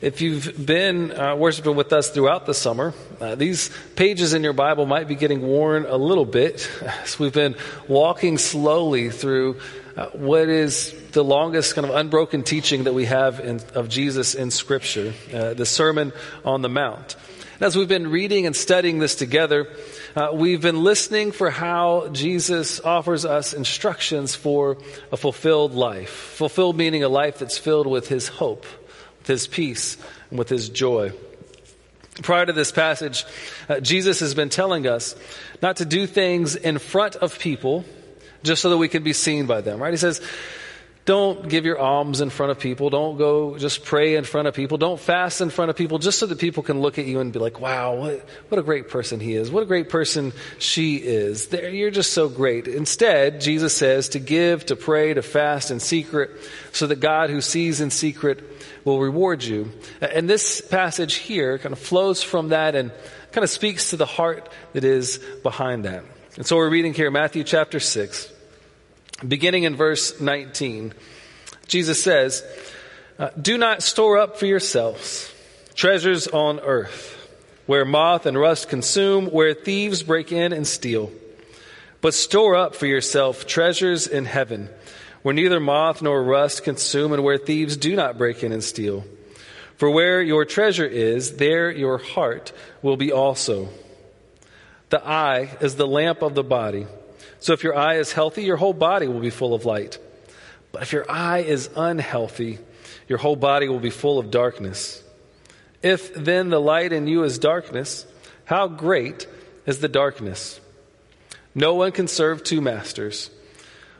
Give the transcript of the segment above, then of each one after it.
if you've been uh, worshiping with us throughout the summer, uh, these pages in your Bible might be getting worn a little bit. So we've been walking slowly through uh, what is the longest kind of unbroken teaching that we have in, of Jesus in Scripture, uh, the Sermon on the Mount. And as we've been reading and studying this together, uh, we've been listening for how Jesus offers us instructions for a fulfilled life. Fulfilled meaning a life that's filled with His hope, with His peace, and with His joy. Prior to this passage, uh, Jesus has been telling us not to do things in front of people just so that we can be seen by them, right? He says, don't give your alms in front of people. Don't go just pray in front of people. Don't fast in front of people just so that people can look at you and be like, wow, what, what a great person he is. What a great person she is. There, you're just so great. Instead, Jesus says to give, to pray, to fast in secret so that God who sees in secret will reward you. And this passage here kind of flows from that and kind of speaks to the heart that is behind that. And so we're reading here Matthew chapter 6 Beginning in verse 19, Jesus says, uh, Do not store up for yourselves treasures on earth, where moth and rust consume, where thieves break in and steal. But store up for yourself treasures in heaven, where neither moth nor rust consume, and where thieves do not break in and steal. For where your treasure is, there your heart will be also. The eye is the lamp of the body. So if your eye is healthy, your whole body will be full of light. But if your eye is unhealthy, your whole body will be full of darkness. If then the light in you is darkness, how great is the darkness? No one can serve two masters.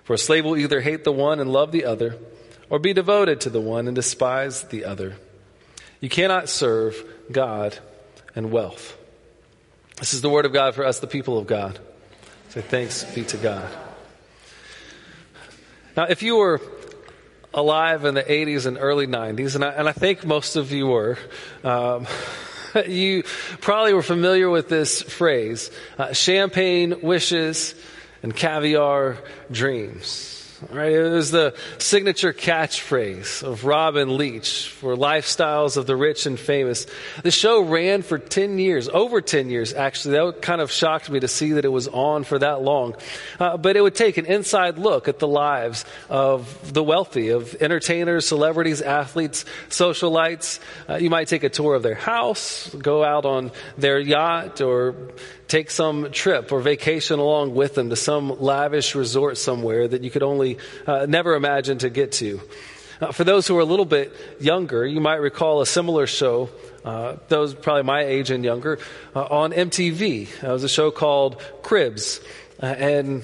For a slave will either hate the one and love the other, or be devoted to the one and despise the other. You cannot serve God and wealth. This is the word of God for us, the people of God. Say thanks be to God. Now, if you were alive in the 80s and early 90s, and I, and I think most of you were, um, you probably were familiar with this phrase uh, champagne wishes and caviar dreams. Right? It was the signature catchphrase of Robin Leach for lifestyles of the rich and famous. The show ran for 10 years, over 10 years actually. That kind of shocked me to see that it was on for that long. Uh, but it would take an inside look at the lives of the wealthy, of entertainers, celebrities, athletes, socialites. Uh, you might take a tour of their house, go out on their yacht or take some trip or vacation along with them to some lavish resort somewhere that you could only uh, never imagine to get to. Uh, for those who are a little bit younger, you might recall a similar show, uh, those probably my age and younger, uh, on MTV. It was a show called Cribs. Uh, and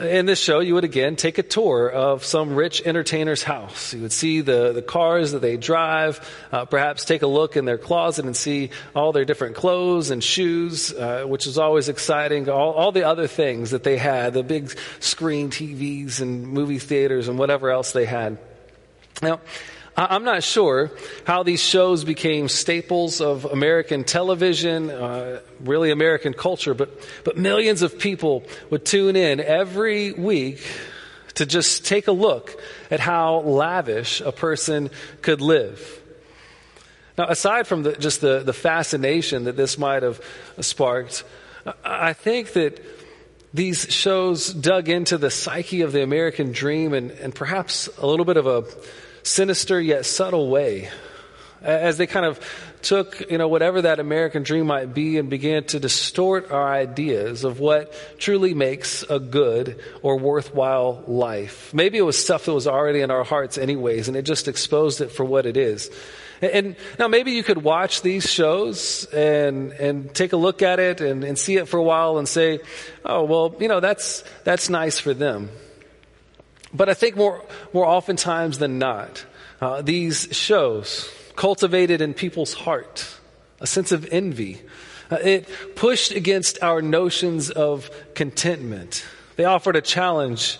in this show, you would again take a tour of some rich entertainer's house. You would see the, the cars that they drive, uh, perhaps take a look in their closet and see all their different clothes and shoes, uh, which is always exciting. All, all the other things that they had, the big screen TVs and movie theaters and whatever else they had. Now, I'm not sure how these shows became staples of American television, uh, really American culture, but, but millions of people would tune in every week to just take a look at how lavish a person could live. Now, aside from the, just the, the fascination that this might have sparked, I think that these shows dug into the psyche of the American dream and, and perhaps a little bit of a sinister yet subtle way as they kind of took, you know, whatever that American dream might be and began to distort our ideas of what truly makes a good or worthwhile life. Maybe it was stuff that was already in our hearts anyways, and it just exposed it for what it is. And, now maybe you could watch these shows and, and take a look at it and, and see it for a while and say, oh, well, you know, that's, that's nice for them. But I think more, more oftentimes than not, uh, these shows cultivated in people's heart a sense of envy. Uh, it pushed against our notions of contentment. They offered a challenge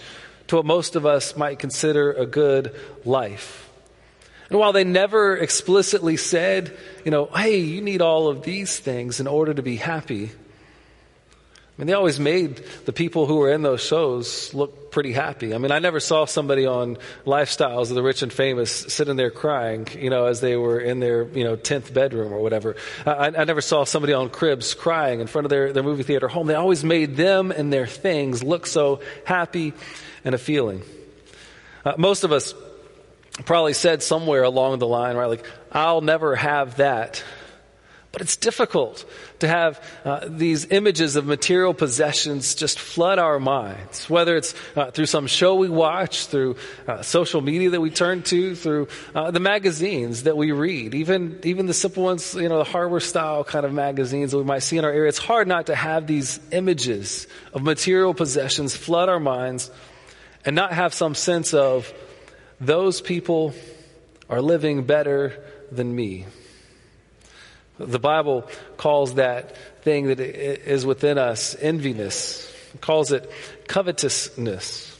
to what most of us might consider a good life. And while they never explicitly said, you know, hey, you need all of these things in order to be happy, I mean, they always made the people who were in those shows look pretty happy. I mean, I never saw somebody on Lifestyles of the Rich and Famous sitting there crying, you know, as they were in their, you know, 10th bedroom or whatever. I, I never saw somebody on Cribs crying in front of their, their movie theater home. They always made them and their things look so happy and a feeling. Uh, most of us probably said somewhere along the line, right, like, I'll never have that. But it's difficult to have uh, these images of material possessions just flood our minds, whether it's uh, through some show we watch, through uh, social media that we turn to, through uh, the magazines that we read, even, even the simple ones, you know, the harbor style kind of magazines that we might see in our area. It's hard not to have these images of material possessions flood our minds and not have some sense of those people are living better than me. The Bible calls that thing that is within us enviness, it calls it covetousness.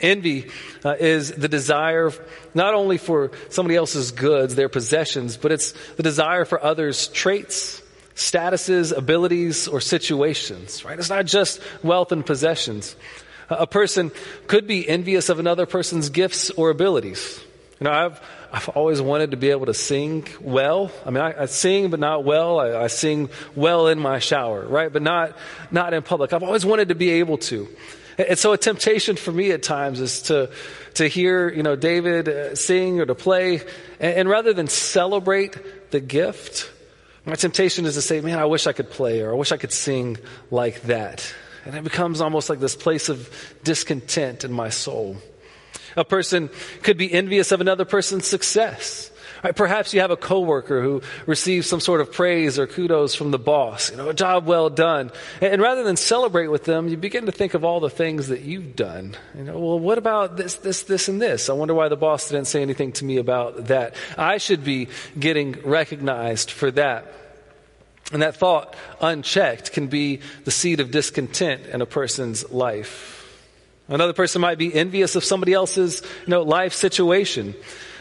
Envy uh, is the desire not only for somebody else's goods, their possessions, but it's the desire for others' traits, statuses, abilities, or situations, right? It's not just wealth and possessions. A person could be envious of another person's gifts or abilities. You know, I've, I've always wanted to be able to sing well. I mean, I, I sing, but not well. I, I, sing well in my shower, right? But not, not in public. I've always wanted to be able to. And so a temptation for me at times is to, to hear, you know, David uh, sing or to play. And, and rather than celebrate the gift, my temptation is to say, man, I wish I could play or I wish I could sing like that. And it becomes almost like this place of discontent in my soul. A person could be envious of another person's success. Right, perhaps you have a coworker who receives some sort of praise or kudos from the boss, you know, a job well done. And rather than celebrate with them, you begin to think of all the things that you've done. You know, well, what about this, this, this, and this? I wonder why the boss didn't say anything to me about that. I should be getting recognized for that. And that thought, unchecked, can be the seed of discontent in a person's life. Another person might be envious of somebody else's you know, life situation.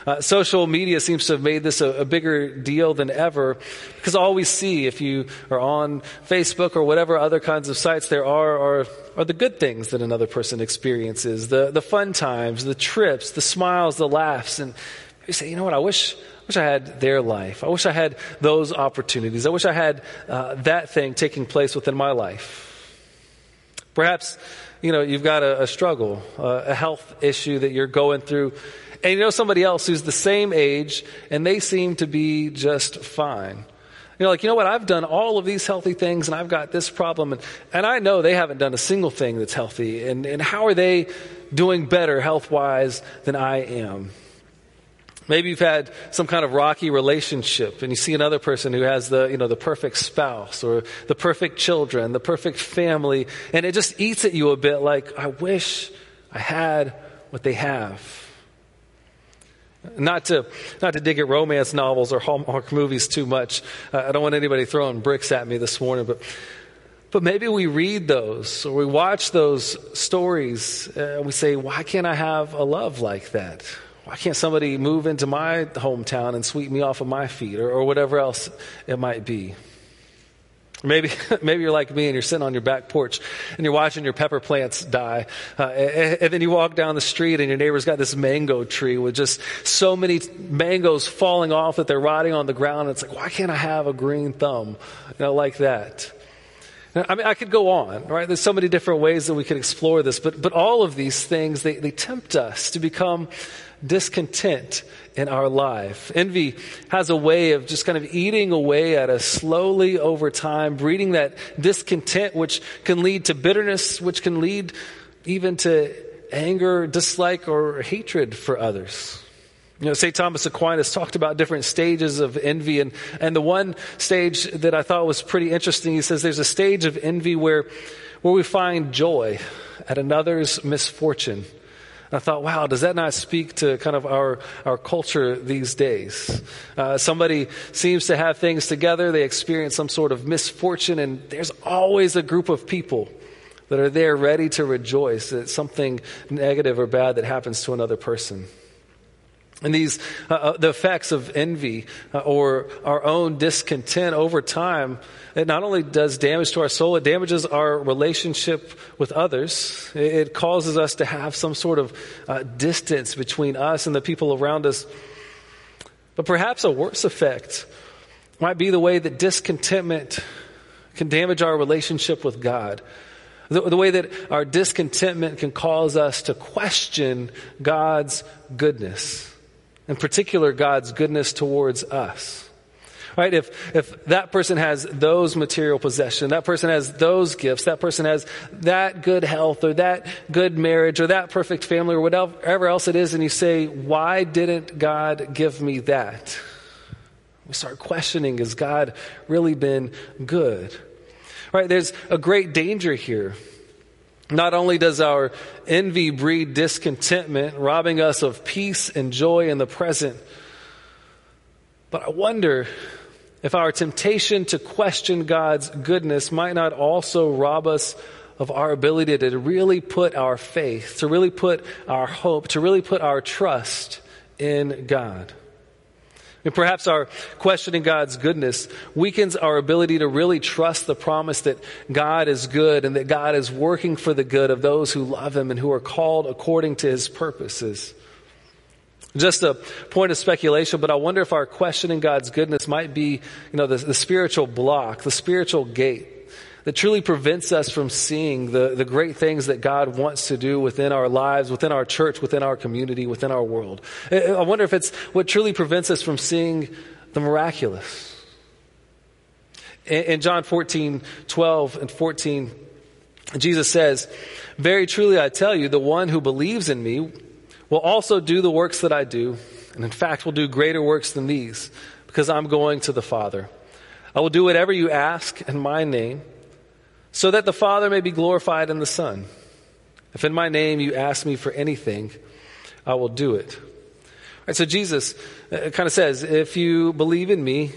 Uh, social media seems to have made this a, a, bigger deal than ever because all we see if you are on Facebook or whatever other kinds of sites there are are, are the good things that another person experiences, the, the fun times, the trips, the smiles, the laughs. And you say, you know what, I wish, I wish I had their life. I wish I had those opportunities. I wish I had uh, that thing taking place within my life. Perhaps you know, you've got a, a struggle, uh, a health issue that you're going through, and you know somebody else who's the same age and they seem to be just fine. You know, like, you know what? I've done all of these healthy things and I've got this problem. And, and I know they haven't done a single thing that's healthy. And, and how are they doing better health wise than I am? Maybe you've had some kind of rocky relationship and you see another person who has the, you know, the perfect spouse or the perfect children, the perfect family, and it just eats at you a bit like, I wish I had what they have. Not to, not to dig at romance novels or Hallmark movies too much. Uh, I don't want anybody throwing bricks at me this morning, but, but maybe we read those or we watch those stories uh, and we say, why can't I have a love like that? Why can't somebody move into my hometown and sweep me off of my feet or, or whatever else it might be? Maybe, maybe you're like me and you're sitting on your back porch and you're watching your pepper plants die. Uh, and, and, then you walk down the street and your neighbor's got this mango tree with just so many mangoes falling off that they're rotting on the ground. And it's like, why can't I have a green thumb? You know, like that. I mean, I could go on, right? There's so many different ways that we could explore this, but, but all of these things, they, they tempt us to become discontent in our life. Envy has a way of just kind of eating away at us slowly over time, breeding that discontent, which can lead to bitterness, which can lead even to anger, dislike, or hatred for others. You know, St. Thomas Aquinas talked about different stages of envy, and, and the one stage that I thought was pretty interesting, he says there's a stage of envy where, where we find joy at another's misfortune. I thought, wow, does that not speak to kind of our, our culture these days? Uh, somebody seems to have things together, they experience some sort of misfortune, and there's always a group of people that are there ready to rejoice at something negative or bad that happens to another person. And these, uh, uh, the effects of envy uh, or our own discontent over time, it not only does damage to our soul, it damages our relationship with others. It, causes us to have some sort of uh, distance between us and the people around us. But perhaps a worse effect might be the way that discontentment can damage our relationship with God. The, the, way that our discontentment can cause us to question God's goodness, in particular, God's goodness towards us. Right? If, if that person has those material possessions, that person has those gifts, that person has that good health or that good marriage or that perfect family or whatever else it is, and you say, why didn't God give me that? We start questioning, has God really been good? Right? There's a great danger here. Not only does our envy breed discontentment, robbing us of peace and joy in the present, but I wonder if our temptation to question God's goodness might not also rob us of our ability to really put our faith, to really put our hope, to really put our trust in God. And perhaps our questioning God's goodness weakens our ability to really trust the promise that God is good and that God is working for the good of those who love Him and who are called according to His purposes. Just a point of speculation, but I wonder if our questioning God's goodness might be, you know, the, the spiritual block, the spiritual gate that truly prevents us from seeing the, the great things that God wants to do within our lives, within our church, within our community, within our world. I wonder if it's what truly prevents us from seeing the miraculous. In, John 14, 12 and 14, Jesus says, Very truly I tell you, the one who believes in me will also do the works that I do, and in fact will do greater works than these, because I'm going to the Father. I will do whatever you ask in my name so that the Father may be glorified in the Son. If in my name you ask me for anything, I will do it. Right, so Jesus uh, kind of says, if you believe in me,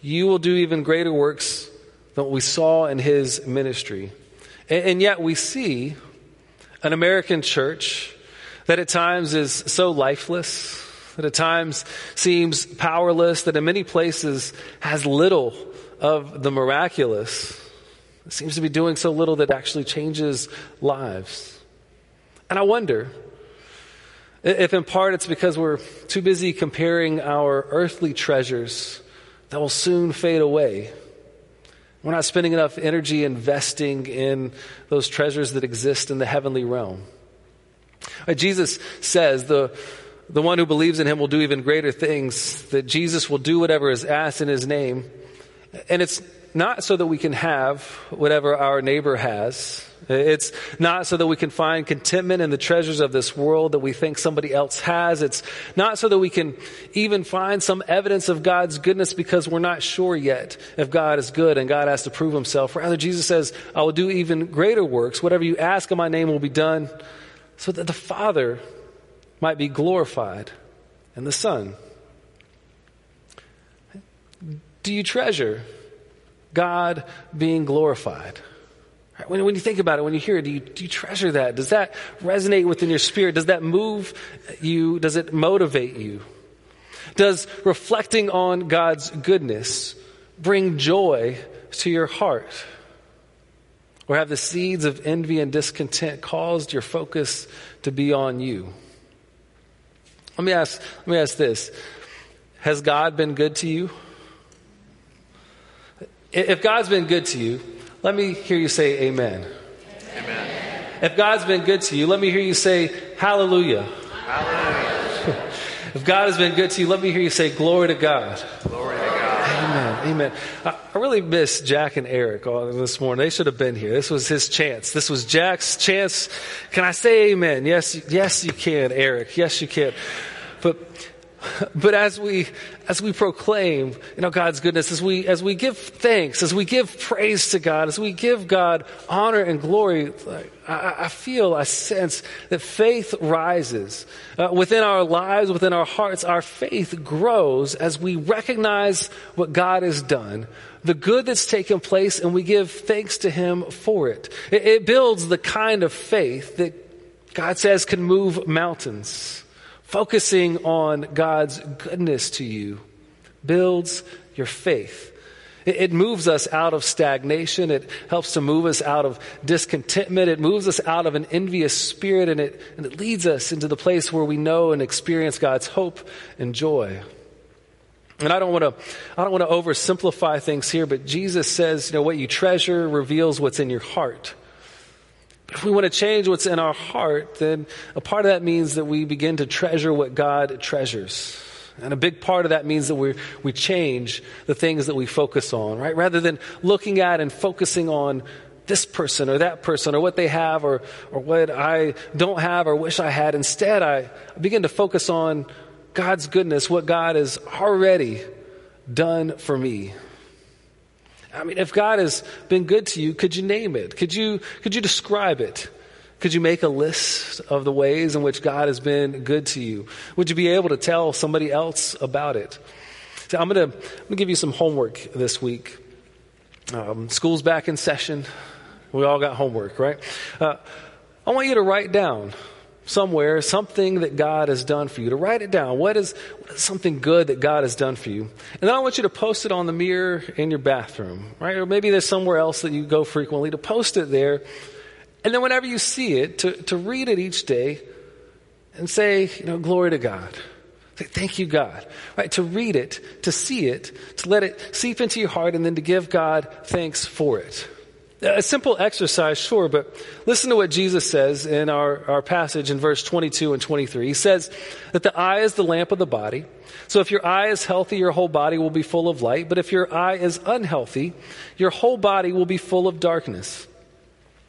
you will do even greater works than what we saw in his ministry. And, and yet we see an American church that at times is so lifeless, that at times seems powerless, that in many places has little of the miraculous. Seems to be doing so little that actually changes lives. And I wonder if in part it's because we're too busy comparing our earthly treasures that will soon fade away. We're not spending enough energy investing in those treasures that exist in the heavenly realm. Uh, Jesus says the, the one who believes in him will do even greater things, that Jesus will do whatever is asked in his name. And it's not so that we can have whatever our neighbor has. It's not so that we can find contentment in the treasures of this world that we think somebody else has. It's not so that we can even find some evidence of God's goodness because we're not sure yet if God is good and God has to prove himself. Rather, Jesus says, I will do even greater works. Whatever you ask in my name will be done so that the Father might be glorified and the Son. Do you treasure God being glorified. When, when, you think about it, when you hear it, do you, do you treasure that? Does that resonate within your spirit? Does that move you? Does it motivate you? Does reflecting on God's goodness bring joy to your heart? Or have the seeds of envy and discontent caused your focus to be on you? Let me ask, let me ask this. Has God been good to you? If God's been good to you, let me hear you say amen. Amen. If God's been good to you, let me hear you say hallelujah. Hallelujah. if God has been good to you, let me hear you say glory to God. Glory to God. Amen. Amen. I, I really miss Jack and Eric this morning. They should have been here. This was his chance. This was Jack's chance. Can I say amen? Yes, yes, you can, Eric. Yes, you can. But but as we as we proclaim you know god's goodness as we as we give thanks as we give praise to god as we give god honor and glory i, I feel i sense that faith rises uh, within our lives within our hearts. Our faith grows as we recognize what god has done the good that's taken place and we give thanks to him for it. It, it builds the kind of faith that god says can move mountains Focusing on God's goodness to you builds your faith. It, moves us out of stagnation. It helps to move us out of discontentment. It moves us out of an envious spirit and it, and it leads us into the place where we know and experience God's hope and joy. And I don't want to, I don't want to oversimplify things here, but Jesus says, you know, what you treasure reveals what's in your heart. If we want to change what's in our heart, then a part of that means that we begin to treasure what God treasures. And a big part of that means that we we change the things that we focus on, right? Rather than looking at and focusing on this person or that person or what they have or, or what I don't have or wish I had. Instead, I begin to focus on God's goodness, what God has already done for me. I mean, if God has been good to you, could you name it? Could you, could you describe it? Could you make a list of the ways in which God has been good to you? Would you be able to tell somebody else about it? So I'm going to give you some homework this week. Um, school's back in session. We all got homework, right? Uh, I want you to write down somewhere something that God has done for you. To write it down. What is, what is, something good that God has done for you? And then I want you to post it on the mirror in your bathroom, right? Or maybe there's somewhere else that you go frequently to post it there and then whenever you see it, to, to read it each day and say, you know, glory to God. Say, thank you, God. Right? To read it, to see it, to let it seep into your heart, and then to give God thanks for it. A simple exercise, sure, but listen to what Jesus says in our, our passage in verse 22 and 23. He says that the eye is the lamp of the body. So if your eye is healthy, your whole body will be full of light. But if your eye is unhealthy, your whole body will be full of darkness.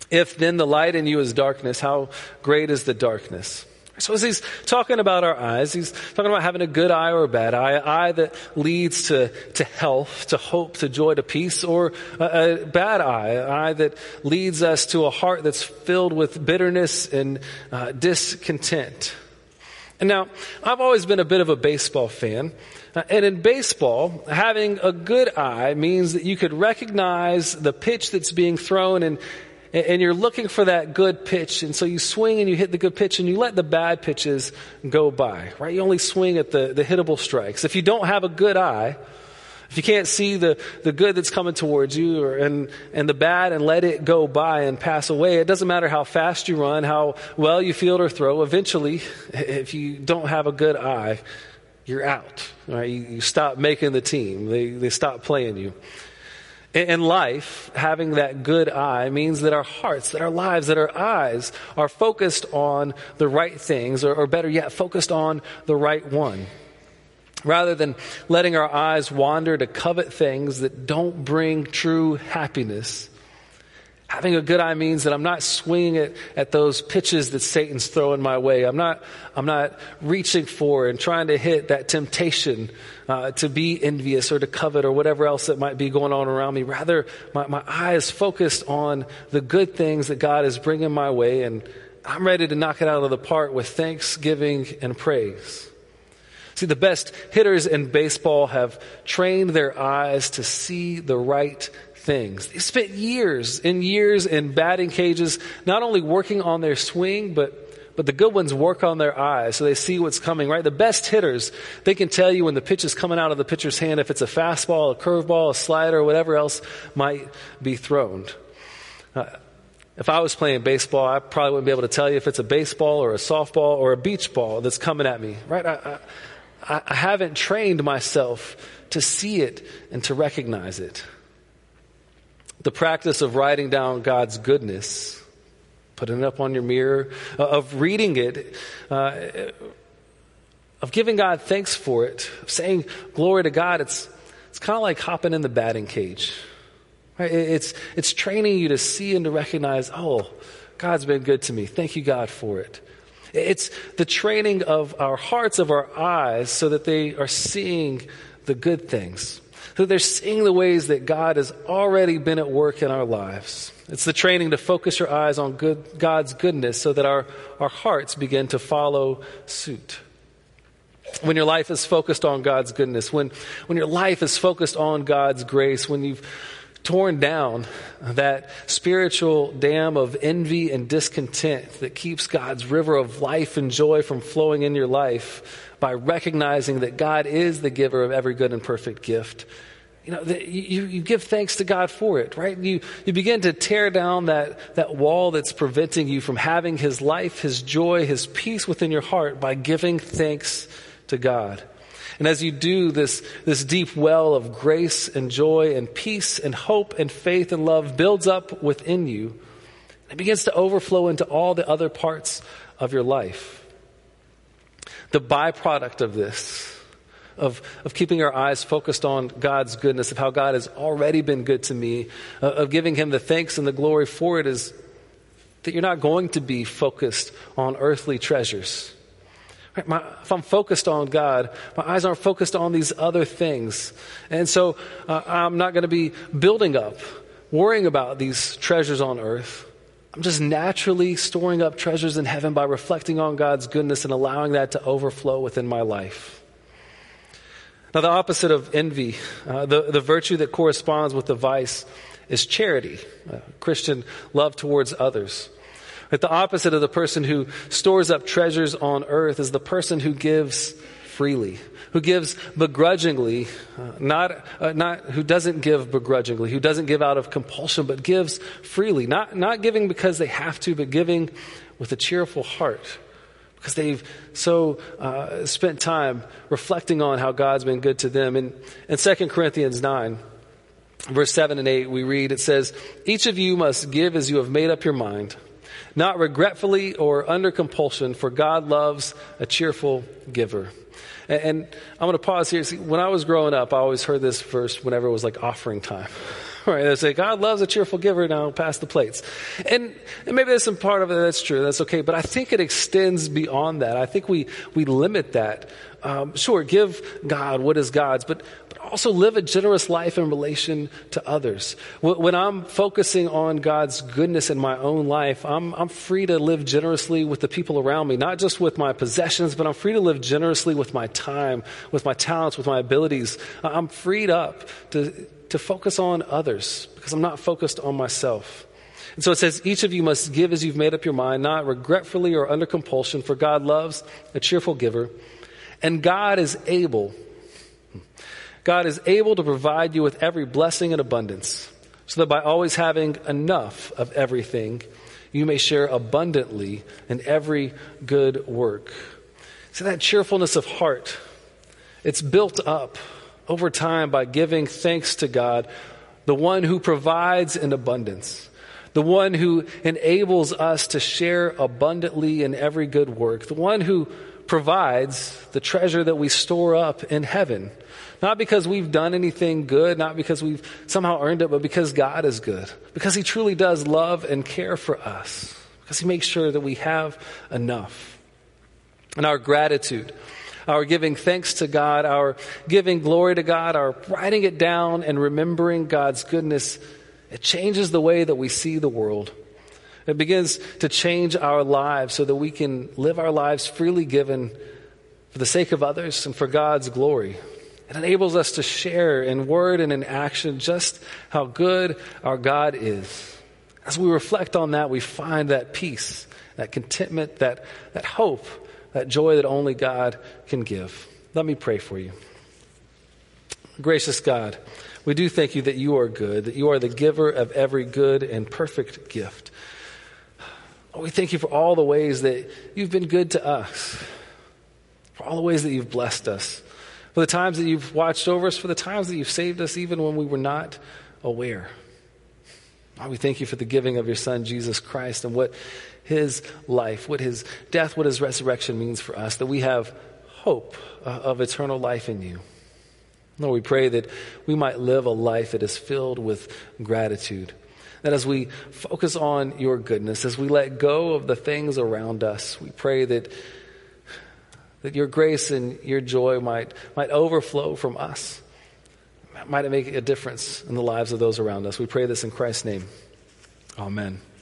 If then the light in you is darkness, how great is the darkness? So as he's talking about our eyes, he's talking about having a good eye or a bad eye, an eye that leads to, to health, to hope, to joy, to peace, or a, a bad eye, an eye that leads us to a heart that's filled with bitterness and uh, discontent. And now, I've always been a bit of a baseball fan. Uh, and in baseball, having a good eye means that you could recognize the pitch that's being thrown and, and you're looking for that good pitch, and so you swing and you hit the good pitch, and you let the bad pitches go by, right? You only swing at the, the hittable strikes. If you don't have a good eye, if you can't see the, the good that's coming towards you or, and, and the bad and let it go by and pass away, it doesn't matter how fast you run, how well you field or throw, eventually, if you don't have a good eye, you're out. Right? You, you stop making the team. They, they stop playing you. In life, having that good eye means that our hearts, that our lives, that our eyes are focused on the right things, or, or, better yet, focused on the right one. Rather than letting our eyes wander to covet things that don't bring true happiness, Having a good eye means that I'm not swinging it at those pitches that Satan's throwing my way. I'm not, I'm not reaching for and trying to hit that temptation uh, to be envious or to covet or whatever else that might be going on around me. Rather, my, my eye is focused on the good things that God is bringing my way, and I'm ready to knock it out of the park with thanksgiving and praise. See, the best hitters in baseball have trained their eyes to see the right things. They spent years and years in batting cages, not only working on their swing, but but the good ones work on their eyes so they see what's coming, right? The best hitters, they can tell you when the pitch is coming out of the pitcher's hand if it's a fastball, a curveball, a slider, whatever else might be thrown. Uh, if I was playing baseball, I probably wouldn't be able to tell you if it's a baseball or a softball or a beach ball that's coming at me, right? I, I, I haven't trained myself to see it and to recognize it the practice of writing down God's goodness, putting it up on your mirror, uh, of reading it, uh, of giving God thanks for it, of saying glory to God, it's, it's kind of like hopping in the batting cage. Right? It's, it's training you to see and to recognize, oh, God's been good to me. Thank you, God, for it. It's the training of our hearts, of our eyes, so that they are seeing the good things So they're seeing the ways that God has already been at work in our lives. It's the training to focus your eyes on good, God's goodness so that our, our hearts begin to follow suit. When your life is focused on God's goodness, when, when your life is focused on God's grace, when you've torn down that spiritual dam of envy and discontent that keeps God's river of life and joy from flowing in your life by recognizing that God is the giver of every good and perfect gift. You know, you, you give thanks to God for it, right? You, you begin to tear down that, that wall that's preventing you from having His life, His joy, His peace within your heart by giving thanks to God. And as you do, this, this deep well of grace and joy and peace and hope and faith and love builds up within you. It begins to overflow into all the other parts of your life. The byproduct of this, of, of keeping our eyes focused on God's goodness, of how God has already been good to me, uh, of giving Him the thanks and the glory for it, is that you're not going to be focused on earthly treasures. My, if I'm focused on God, my eyes aren't focused on these other things. And so uh, I'm not going to be building up, worrying about these treasures on earth. I'm just naturally storing up treasures in heaven by reflecting on God's goodness and allowing that to overflow within my life. Now, the opposite of envy, uh, the, the virtue that corresponds with the vice, is charity, uh, Christian love towards others. But the opposite of the person who stores up treasures on earth is the person who gives freely, who gives begrudgingly, uh, not, uh, not, who doesn't give begrudgingly, who doesn't give out of compulsion, but gives freely. Not, not giving because they have to, but giving with a cheerful heart. Because they've so uh, spent time reflecting on how God's been good to them. In, in 2 Corinthians 9, verse 7 and 8, we read, it says, Each of you must give as you have made up your mind not regretfully or under compulsion, for God loves a cheerful giver. And, and I'm going to pause here. See, when I was growing up, I always heard this verse whenever it was like offering time. Right, they say, God loves a cheerful giver, now pass the plates. And, and maybe there's some part of it that's true, that's okay, but I think it extends beyond that. I think we, we limit that. Um, sure, give God what is God's, but, also live a generous life in relation to others. When I'm focusing on God's goodness in my own life, I'm, I'm free to live generously with the people around me, not just with my possessions, but I'm free to live generously with my time, with my talents, with my abilities. I'm freed up to, to focus on others because I'm not focused on myself. And so it says, each of you must give as you've made up your mind, not regretfully or under compulsion, for God loves a cheerful giver. And God is able God is able to provide you with every blessing and abundance, so that by always having enough of everything, you may share abundantly in every good work. So that cheerfulness of heart, it's built up over time by giving thanks to God, the one who provides in abundance, the one who enables us to share abundantly in every good work, the one who provides the treasure that we store up in heaven not because we've done anything good, not because we've somehow earned it, but because God is good. Because He truly does love and care for us. Because He makes sure that we have enough. And our gratitude, our giving thanks to God, our giving glory to God, our writing it down and remembering God's goodness, it changes the way that we see the world. It begins to change our lives so that we can live our lives freely given for the sake of others and for God's glory. It enables us to share in word and in action just how good our God is. As we reflect on that, we find that peace, that contentment, that, that hope, that joy that only God can give. Let me pray for you. Gracious God, we do thank you that you are good, that you are the giver of every good and perfect gift. We thank you for all the ways that you've been good to us, for all the ways that you've blessed us for the times that you've watched over us, for the times that you've saved us even when we were not aware. God, we thank you for the giving of your Son, Jesus Christ, and what his life, what his death, what his resurrection means for us, that we have hope uh, of eternal life in you. Lord, we pray that we might live a life that is filled with gratitude. That as we focus on your goodness, as we let go of the things around us, we pray that that your grace and your joy might, might overflow from us. Might it make a difference in the lives of those around us? We pray this in Christ's name. Amen.